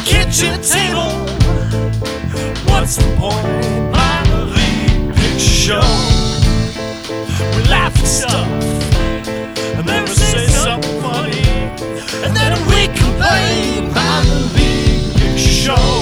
the kitchen table. What's the point? Minor league picture show. We laugh at stuff and then we say something funny, and then we complain. Minor league picture show.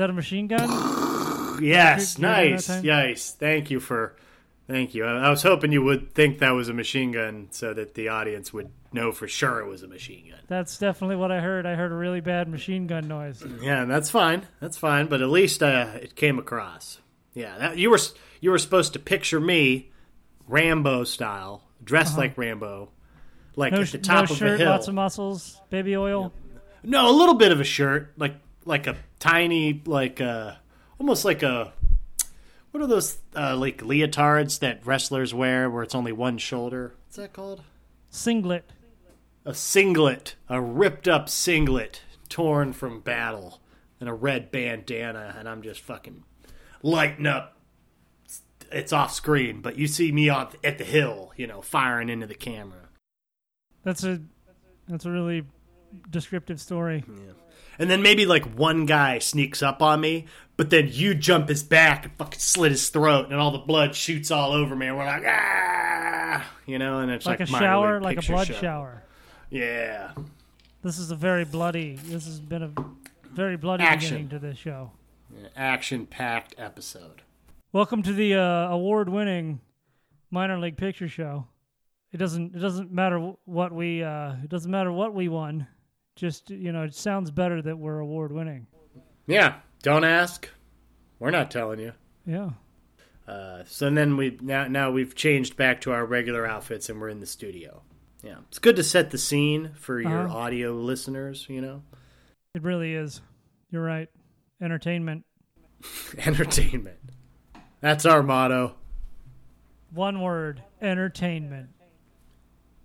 That a machine gun? Yes, Did you- did you do nice, nice. Thank you for, thank you. I, I was hoping you would think that was a machine gun, so that the audience would know for sure it was a machine gun. That's definitely what I heard. I heard a really bad machine gun noise. Yeah, and that's fine. That's fine. But at least uh, it came across. Yeah, that, you were you were supposed to picture me, Rambo style, dressed like Rambo, like Uh-huh. No, at the top no of shirt, a hill. lots of muscles, baby oil. No, a little bit of a shirt, like like a tiny, like uh almost like a what are those uh, like leotards that wrestlers wear, where it's only one shoulder? What's that called? Singlet. A singlet, a ripped up singlet, torn from battle, and a red bandana, and I'm just fucking lighting up. It's off screen, but you see me on at the hill, you know, firing into the camera. That's a that's a really descriptive story. And then maybe like one guy sneaks up on me, but then you jump his back and fucking slit his throat, and all the blood shoots all over me, and we're like, ah, you know, and it's Like like, a shower, like a blood show. shower. Yeah, This is a very bloody. This has been a very bloody Action. beginning to this show. action packed episode. Welcome to the uh, award-winning minor league picture show. It doesn't it doesn't matter what we uh, it doesn't matter what we won. Just you know, it sounds better that we're award-winning. Yeah, don't ask. We're not telling you. Yeah. Uh, so then we now now we've changed back to our regular outfits, and we're in the studio. Yeah, it's good to set the scene for your Uh-huh. audio listeners. You know, It really is. You're right. Entertainment. entertainment. That's our motto. One word. Entertainment.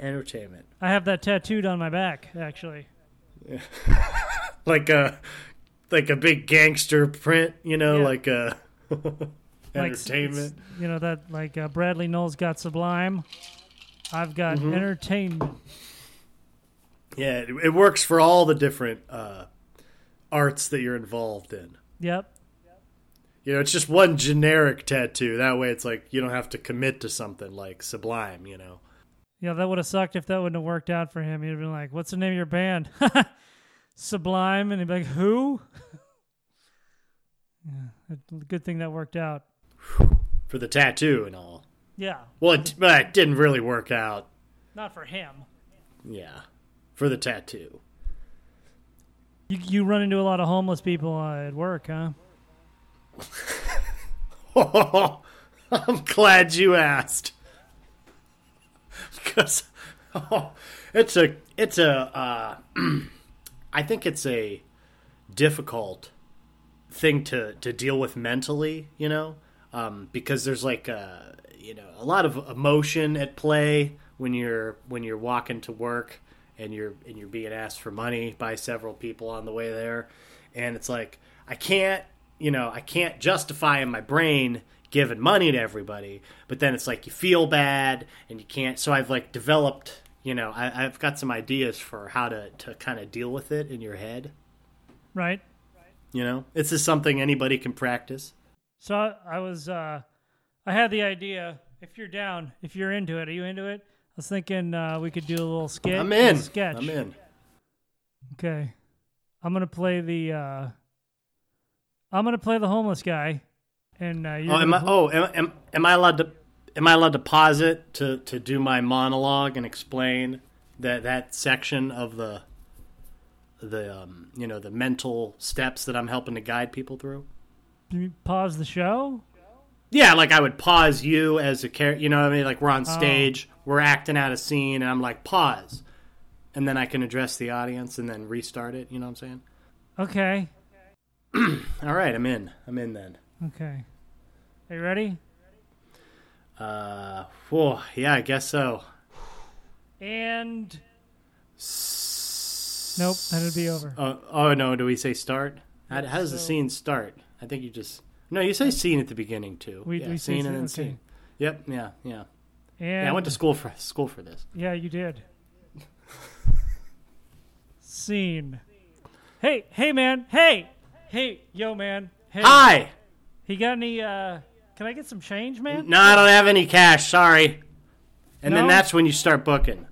Entertainment. I have that tattooed on my back, actually. like a like a big gangster print, you know, Yeah. like a Like, entertainment. it's- you know that like uh, Bradley Nowell's got Sublime. I've got Mm-hmm. entertainment. yeah, it, it works for all the different uh, arts that you're involved in. Yep. You know, it's just one generic tattoo. That way, it's like you don't have to commit to something like Sublime. You know, Yeah, that would have sucked if that wouldn't have worked out for him. He'd have been like, "What's the name of your band?" Sublime, and he'd be like, "Who?" yeah, good thing that worked out. for the tattoo and all. Yeah, Well, it, but it didn't really work out. not for him. Yeah, for the tattoo. You you run into a lot of homeless people uh, at work, huh? oh, I'm glad you asked. Because oh, it's a it's a uh, I think it's a difficult thing to to deal with mentally, you know, um, because there's like a you know a lot of emotion at play when you're when you're walking to work and you're and you're being asked for money by several people on the way there, and it's like I can't you know I can't justify in my brain giving money to everybody, but then it's like you feel bad and you can't. So I've like developed you know I, I've got some ideas for how to to kind of deal with it in your head. Right. You know, this is something anybody can practice. So I, I was, uh, I had the idea. If you're down, if you're into it, are you into it? I was thinking uh, we could do a little skit. I'm in. Sketch. I'm in. Okay. I'm gonna play the. Uh, I'm gonna play the homeless guy, and uh, Oh, am I? Oh, am, am, am I allowed to? Am I allowed to pause it to to do my monologue and explain that that section of the the um, you know the mental steps that I'm helping to guide people through? you pause the show. Yeah, like I would pause you as a character. You know what I mean? Like we're on Oh. stage, we're acting out a scene, and I'm like pause, and then I can address the audience and then restart it. You know what I'm saying? Okay. All right, I'm in. I'm in then. Okay. Are you ready? Uh, whoa, yeah, I guess so. And nope, that'd be over. Oh, oh no, do we say start? How, how does the scene start? I think you just no. You say scene at the beginning too. We- yeah, we scene scene, and then okay. scene. Yep. Yeah. Yeah. And Yeah. I went to school for school for this. Yeah, you did. Scene. Hey, hey, man. Hey, hey, yo, man. Hey, Hi. he got any? uh Can I get some change, man? No, I don't have any cash. Sorry. And then that's when you start booking.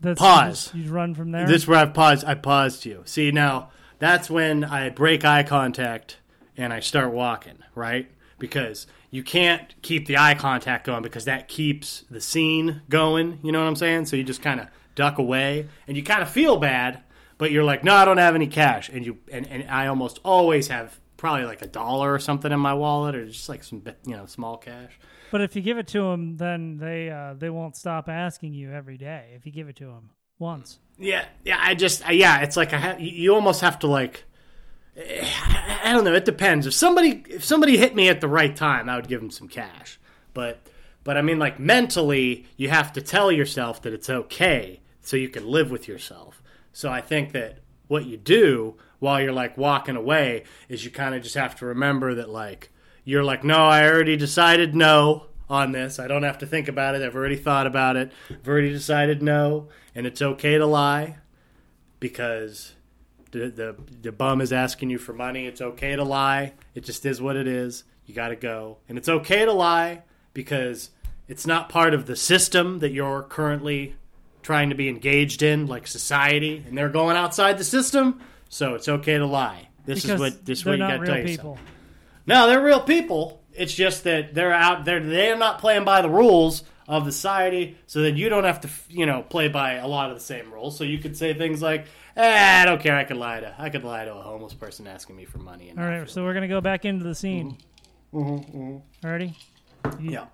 That's, Pause. You, just, run from there. This is where I paused. I paused you. See now, that's when I break eye contact and I start walking. Right? Because you can't keep the eye contact going because that keeps the scene going. You know what I'm saying? So you just kind of duck away and you kind of feel bad, but you're like, no, I don't have any cash. And you and, and I almost always have probably like a dollar or something in my wallet or just like some you know small cash. but if you give it to them, then they uh, they won't stop asking you every day. If you give it to them once. Yeah, yeah. I just, I, yeah. It's like I ha- you almost have to like. I I don't know. It depends. If somebody, if somebody hit me at the right time, I would give them some cash. But, but I mean, like mentally, you have to tell yourself that it's okay, so you can live with yourself. So I think that what you do while you're like walking away is you kind of just have to remember that like you're like, no, I already decided no on this. I don't have to think about it. I've already thought about it. I've already decided no, and it's okay to lie because the, the the bum is asking you for money. It's okay to lie. It just is what it is. You got to go, and it's okay to lie because it's not part of the system that you're currently trying to be engaged in, like society, and they're going outside the system. So it's okay to lie. This Because is what this is what you got to tell people. yourself. No, they're real people. It's just that they're out there. They're not playing by the rules of the society, so that you don't have to, you know, play by a lot of the same rules. So you could say things like, eh, "I don't care. I could lie to. I could lie to a homeless person asking me for money." And All right, so we're gonna go back into the scene. Mm-hmm, Already? yeah.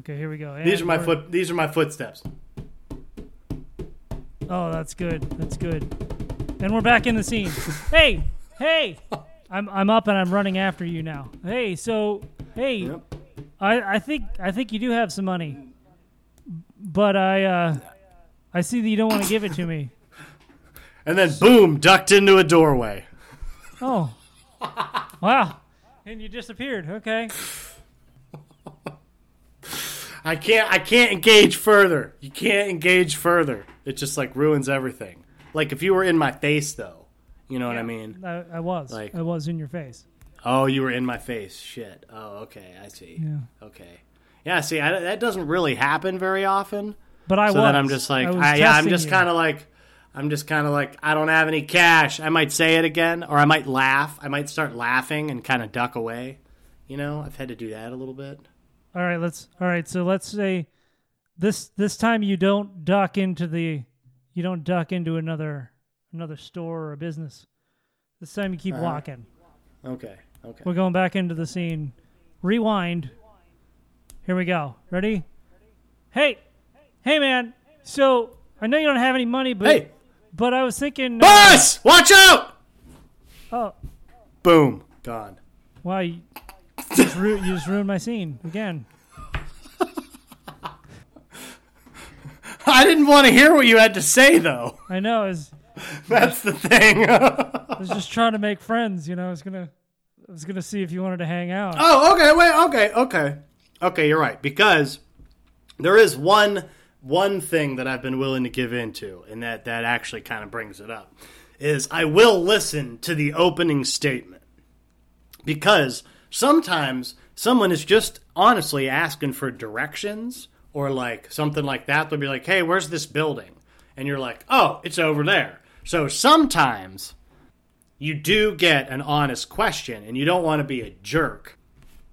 Okay, here we go. These are my foot. These are my footsteps. Oh, that's good. That's good. And we're back in the scene. hey, hey, I'm I'm up and I'm running after you now. Hey, so hey, Yep. I I think I think you do have some money, but I uh I see that you don't want to give it to me. And then boom, ducked into a doorway. Oh, wow, and you disappeared. Okay. I can't. I can't engage further. You can't engage further. It just like ruins everything. Like if you were in my face, though, you know what I mean. I, I was. Like- I was in your face. Oh, you were in my face. Shit. Oh, okay. I see. Yeah. Okay. Yeah. See, I, that doesn't really happen very often. But I so was. then I'm just like, I I, yeah, I'm just kind of like, I'm just kind of like, I don't have any cash. I might say it again, or I might laugh. I might start laughing and kind of duck away. You know, I've had to do that a little bit. All right, let's. All right, so let's say this this time you don't duck into the you don't duck into another another store or a business. This time you keep Uh-huh. walking. Okay. Okay. We're going back into the scene. Rewind. Here we go. Ready? Hey, hey, man. So I know you don't have any money, but Hey, but I was thinking. uh, boss, watch out! oh, Boom, gone. wow! You just, ru- you just ruined my scene again. I didn't want to hear what you had to say, though. I know. I was, That's the thing. I was just trying to make friends. You know, I was gonna I was gonna see if you wanted to hang out. oh, okay. Wait. Okay. Okay. Okay. You're right because there is one one thing that I've been willing to give into, and that that actually kind of brings it up. Is I will listen to the opening statement because sometimes someone is just honestly asking for directions or like something like that. They'll be like, "Hey, where's this building?" And you're like, "Oh, it's over there." So sometimes you do get an honest question, and you don't want to be a jerk.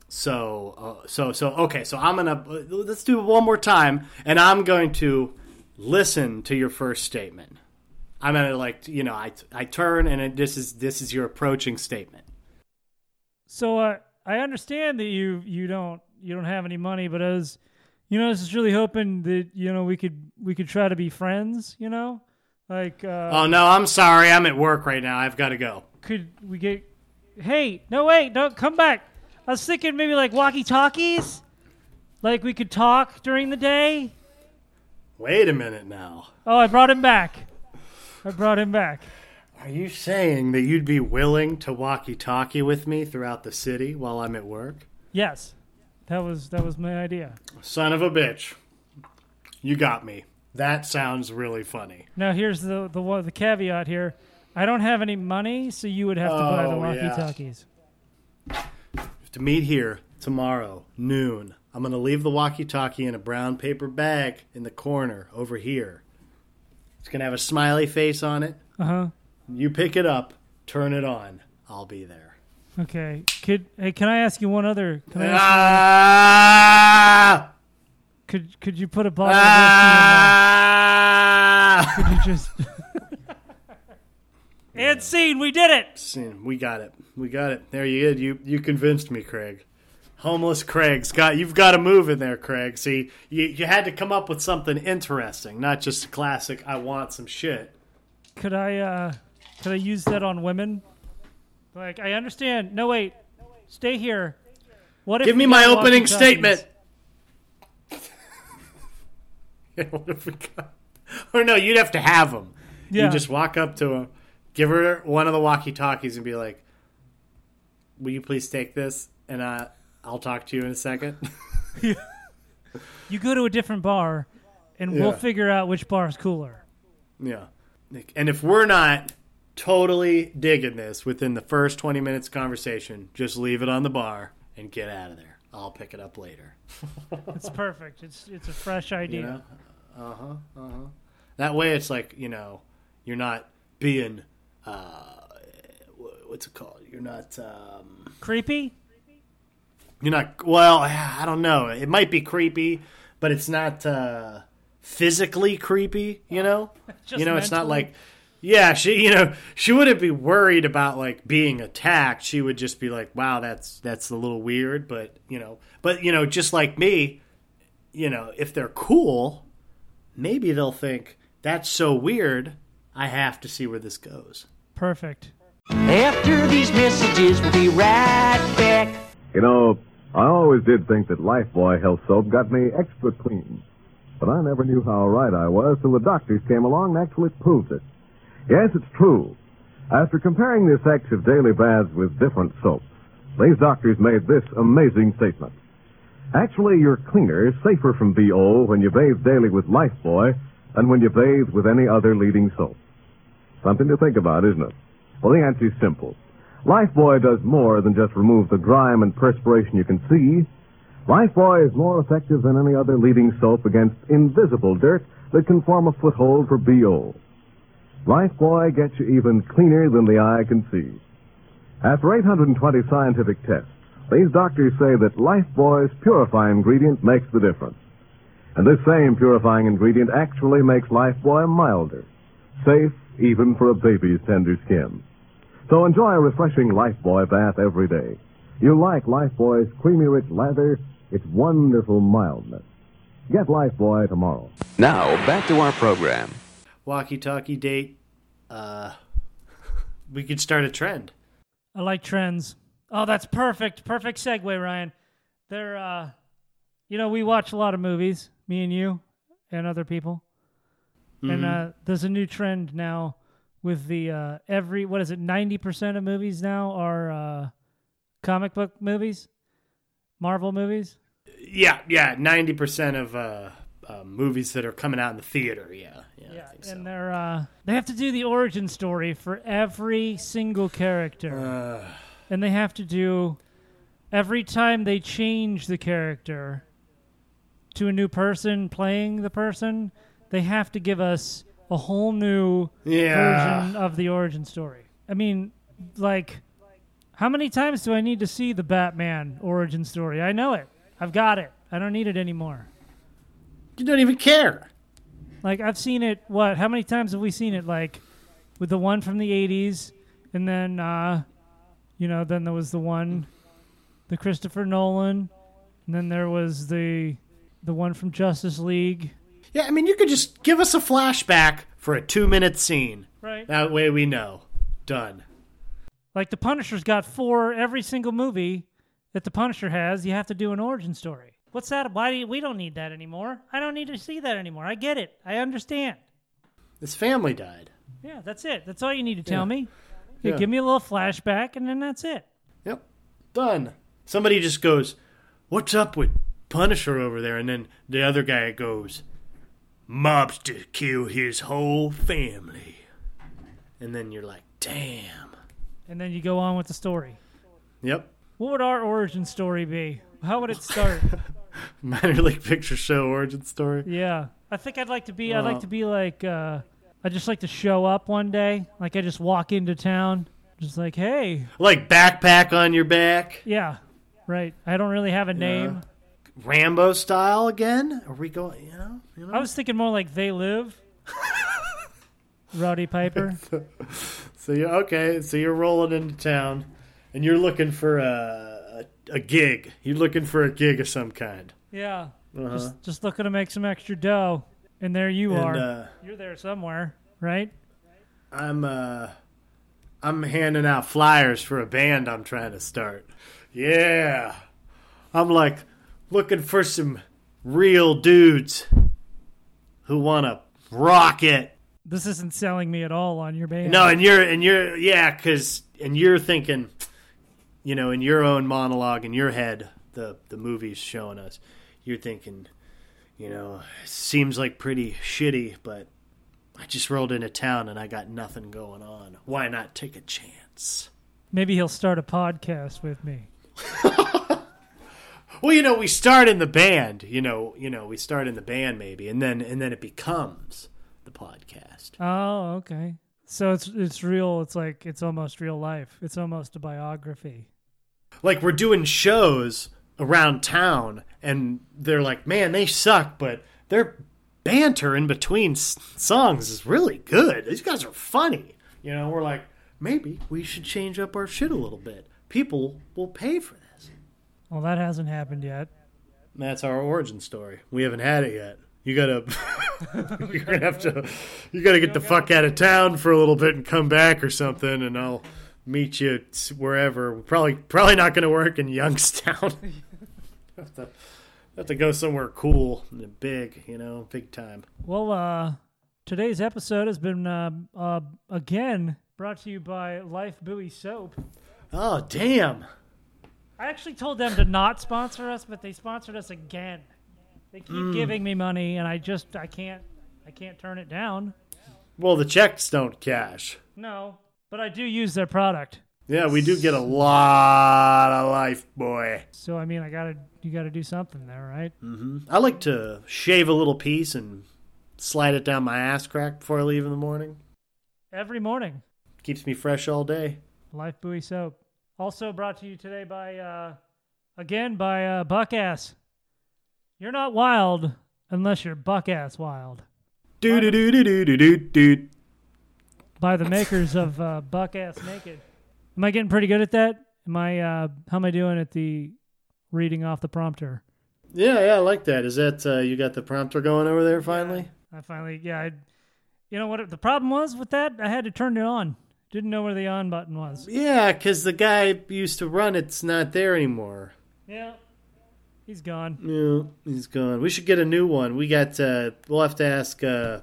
So, uh, so, so, okay. So I'm gonna let's do it one more time, and I'm going to listen to your first statement. I'm gonna like, you know, I I turn, and it, this is this is your approaching statement. So uh, I understand that you you don't you don't have any money, but I was you know I was just really hoping that you know we could we could try to be friends. You know, like uh, Oh no, I'm sorry. I'm at work right now. I've got to go. could we get? Hey, no wait, don't come back. I was thinking maybe like walkie talkies, like we could talk during the day. Wait a minute now. Oh, I brought him back. I brought him back. Are you saying that you'd be willing to walkie-talkie with me throughout the city while I'm at work? Yes, that was that was my idea. Son of a bitch. You got me. That sounds really funny. Now here's the the one the caveat here. I don't have any money, so you would have to buy the Oh, yeah. walkie-talkies. To meet here tomorrow, noon. I'm going to leave the walkie-talkie in a brown paper bag in the corner over here. It's going to have a smiley face on it. Uh huh. You pick it up, turn it on. I'll be there. Okay. Could hey, can I ask you one other? Can I ask, Ah! could could you put a bottle of whiskey Ah! Could you just? and scene. We did it. Sin, We got it. We got it. There you did. You you convinced me, Craig. Homeless Craig's got you've got to move in there, Craig. See, you you had to come up with something interesting, not just a classic I want some shit. Could I uh could I use that on women? Like I understand. No wait. Stay here. What if Give me my opening statement. Yeah, what if we got? Or no, you'd have to have them. Yeah. You just walk up to her, give her one of the walkie-talkies, and be like, "Will you please take this?" And uh, I'll talk to you in a second. You go to a different bar, and we'll figure out which bar is cooler. yeah. And if we're not totally digging this within the first twenty minutes conversation, just leave it on the bar and get out of there. I'll pick it up later. It's perfect. It's it's a fresh idea. You know? Uh huh. Uh huh. That way, it's like you know, you're not being uh, what's it called? You're not. Um, Creepy. you're not. Well, I don't know. It might be creepy, but it's not uh, physically creepy. You know. You know, it's not like. Yeah, she. You know, she wouldn't be worried about like being attacked. She would just be like, "Wow, that's that's a little weird," but you know, but you know, just like me, you know, if they're cool, maybe they'll think that's so weird. I have to see where this goes. Perfect. After these messages, we'll be right back. You know, I always did think that Lifebuoy Health Soap got me extra clean. But I never knew how right I was till the doctors came along and actually proved it. Yes, it's true. After comparing the effects of daily baths with different soaps, these doctors made this amazing statement. Actually, you're cleaner, safer from BO when you bathe daily with Lifebuoy than when you bathe with any other leading soap. Something to think about, isn't it? Well, the answer's simple. Lifebuoy does more than just remove the grime and perspiration you can see. Lifebuoy is more effective than any other leading soap against invisible dirt that can form a foothold for BO. Lifebuoy gets you even cleaner than the eye can see. After 820 scientific tests, these doctors say that Lifebuoy's purifying ingredient makes the difference. And this same purifying ingredient actually makes Lifebuoy milder, safe even for a baby's tender skin. So enjoy a refreshing Lifebuoy bath every day. You like Lifebuoy's creamy rich lather, its wonderful mildness. Get Lifebuoy tomorrow. Now, back to our program. Walkie-talkie date. Uh, we could start a trend. I like trends. Oh, that's perfect. Perfect segue, Ryan. They're, uh, you know, we watch a lot of movies, me and you, and other people. And uh, there's a new trend now with the uh, every what is it? Ninety percent of movies now are uh, comic book movies, Marvel movies. Yeah, yeah. Ninety percent of uh, uh, movies that are coming out in the theater. Yeah, yeah. Yeah, so. and they're uh, they have to do the origin story for every single character, Uh, and they have to do every time they change the character to a new person playing the person. They have to give us a whole new Yeah. version of the origin story. I mean, like, how many times do I need to see the Batman origin story? I know it. I've got it. I don't need it anymore. You don't even care. Like I've seen it. What? How many times have we seen it? Like with the one from the '80s, and then uh, you know, then there was the one, the Christopher Nolan, and then there was the the one from Justice League. Yeah, I mean, you could just give us a flashback for a two-minute scene. Right. That way we know. Done. Like the Punisher's got four every single movie that the Punisher has. You have to do an origin story. What's that? Why do you, we don't need that anymore? I don't need to see that anymore. I get it. I understand. His family died. Yeah, that's it. That's all you need to tell Yeah. me. You Yeah. Give me a little flashback, and then that's it. Yep. Done. Somebody just goes, What's up with Punisher over there? And then the other guy goes, Mobster kill his whole family. And then you're like, Damn. And then you go on with the story. Yep. What would our origin story be? How would it start? Minor League Picture Show origin story. yeah, I think I'd like to be. I'd like to be like. Uh, I just like to show up one day. Like I just walk into town, just like, hey, Like backpack on your back. yeah, right. I don't really have a name. Rambo style again? Are we going, you know? You know? I was thinking more like they live. Roddy Piper. So you okay? So you're rolling into town, and you're looking for a a, a gig. You're looking for a gig of some kind. Yeah. Uh-huh. Just just looking to make some extra dough. And there you are. Uh, You're there somewhere, right? I'm uh, I'm handing out flyers for a band I'm trying to start. Yeah, I'm like looking for some real dudes who want to rock it. This isn't selling me at all on your band. No, and you're and you're yeah, cause and you're thinking, you know, in your own monologue in your head, the the movie's showing us, you're thinking, you know, seems like pretty shitty, but I just rolled into town and I got nothing going on. Why not take a chance? Maybe he'll start a podcast with me. Well, you know, we start in the band, you know, you know, we start in the band maybe, and then and then it becomes the podcast. Oh, okay. So it's it's real. It's like it's almost real life. It's almost a biography. like we're doing shows around town and they're like man they suck but their banter in between s- songs is really good. These guys are funny. You know we're like maybe we should change up our shit a little bit. People will pay for this. Well, that hasn't happened yet. that's our origin story. We haven't had it yet. You gotta you're gonna have to you gotta get the fuck out of town for a little bit and come back or something and i'll meet you wherever. Probably probably not gonna work in youngstown have to have to go somewhere cool and big you know big time Well, uh, today's episode has been uh, uh, again brought to you by Lifebuoy Soap. oh damn I actually told them to not sponsor us, but they sponsored us again. They keep Hmm. giving me money, and I just I can't I can't turn it down. well the checks don't cash No, but I do use their product. Yeah, we do get a lot of life, boy. So I mean, I gotta you gotta do something there, right? Mm-hmm. I like to shave a little piece and slide it down my ass crack before I leave in the morning. Every morning. Keeps me fresh all day. Lifebuoy soap. Also brought to you today by, uh, again by uh, Buckass. You're not wild unless you're Buckass wild. Do do do do do do do. By the makers of uh, Buckass Naked. Am I getting pretty good at that? Am I? Uh, how am I doing at the reading off the prompter? Yeah, yeah, I like that. Is that uh, you got the prompter going over there finally? I finally, yeah. I, you know what the problem was with that? I had to turn it on. Didn't know where the on button was. Yeah, because the guy used to run it's not there anymore. Yeah, he's gone. Yeah, he's gone. We should get a new one. We got. Uh, we'll have to ask uh,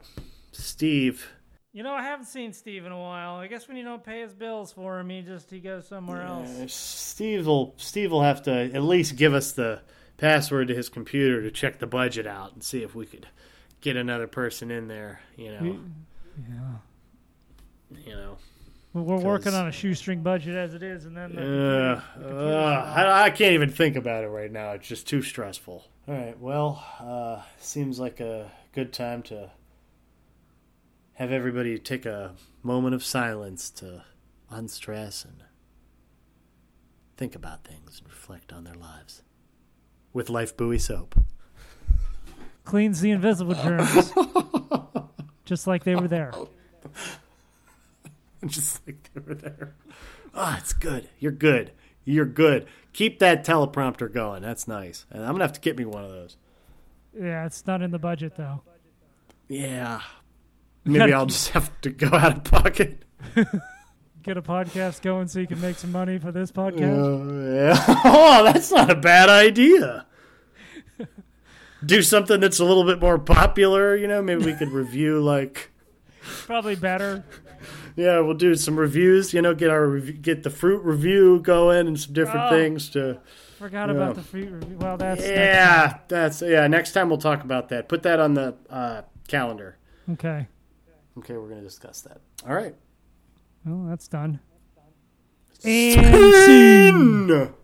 Steve. You know, I haven't seen Steve in a while. I guess when you don't pay his bills for him, he just he goes somewhere else. Uh, Steve will. Steve will have to at least give us the password to his computer to check the budget out and see if we could get another person in there. You know. Yeah. You know. Well, We're working on a shoestring budget as it is, and then the Uh, uh, I, I can't even think about it right now. It's just too stressful. All right. Well, uh, seems like a good time to have everybody take a moment of silence to unstress and think about things and reflect on their lives with Lifebuoy soap. cleans the invisible germs, just like they were there. just like they were there. Ah, it's good. You're good. You're good. Keep that teleprompter going. That's nice. And I'm gonna have to get me one of those. Yeah, it's not in the budget though. Yeah. Maybe I'll just have to go out of pocket. Get a podcast going so you can make some money for this podcast. Uh, yeah. oh, that's not a bad idea. Do something that's a little bit more popular, you know? Maybe we could review like probably better. yeah, we'll do some reviews. You know, get our get the fruit review going and some different oh, things to. Forgot you know. about the fruit review. Well, that's yeah, that's yeah. Next time we'll talk about that. Put that on the uh, calendar. Okay. Okay, we're going to discuss that. All right. Well, that's done. And scene.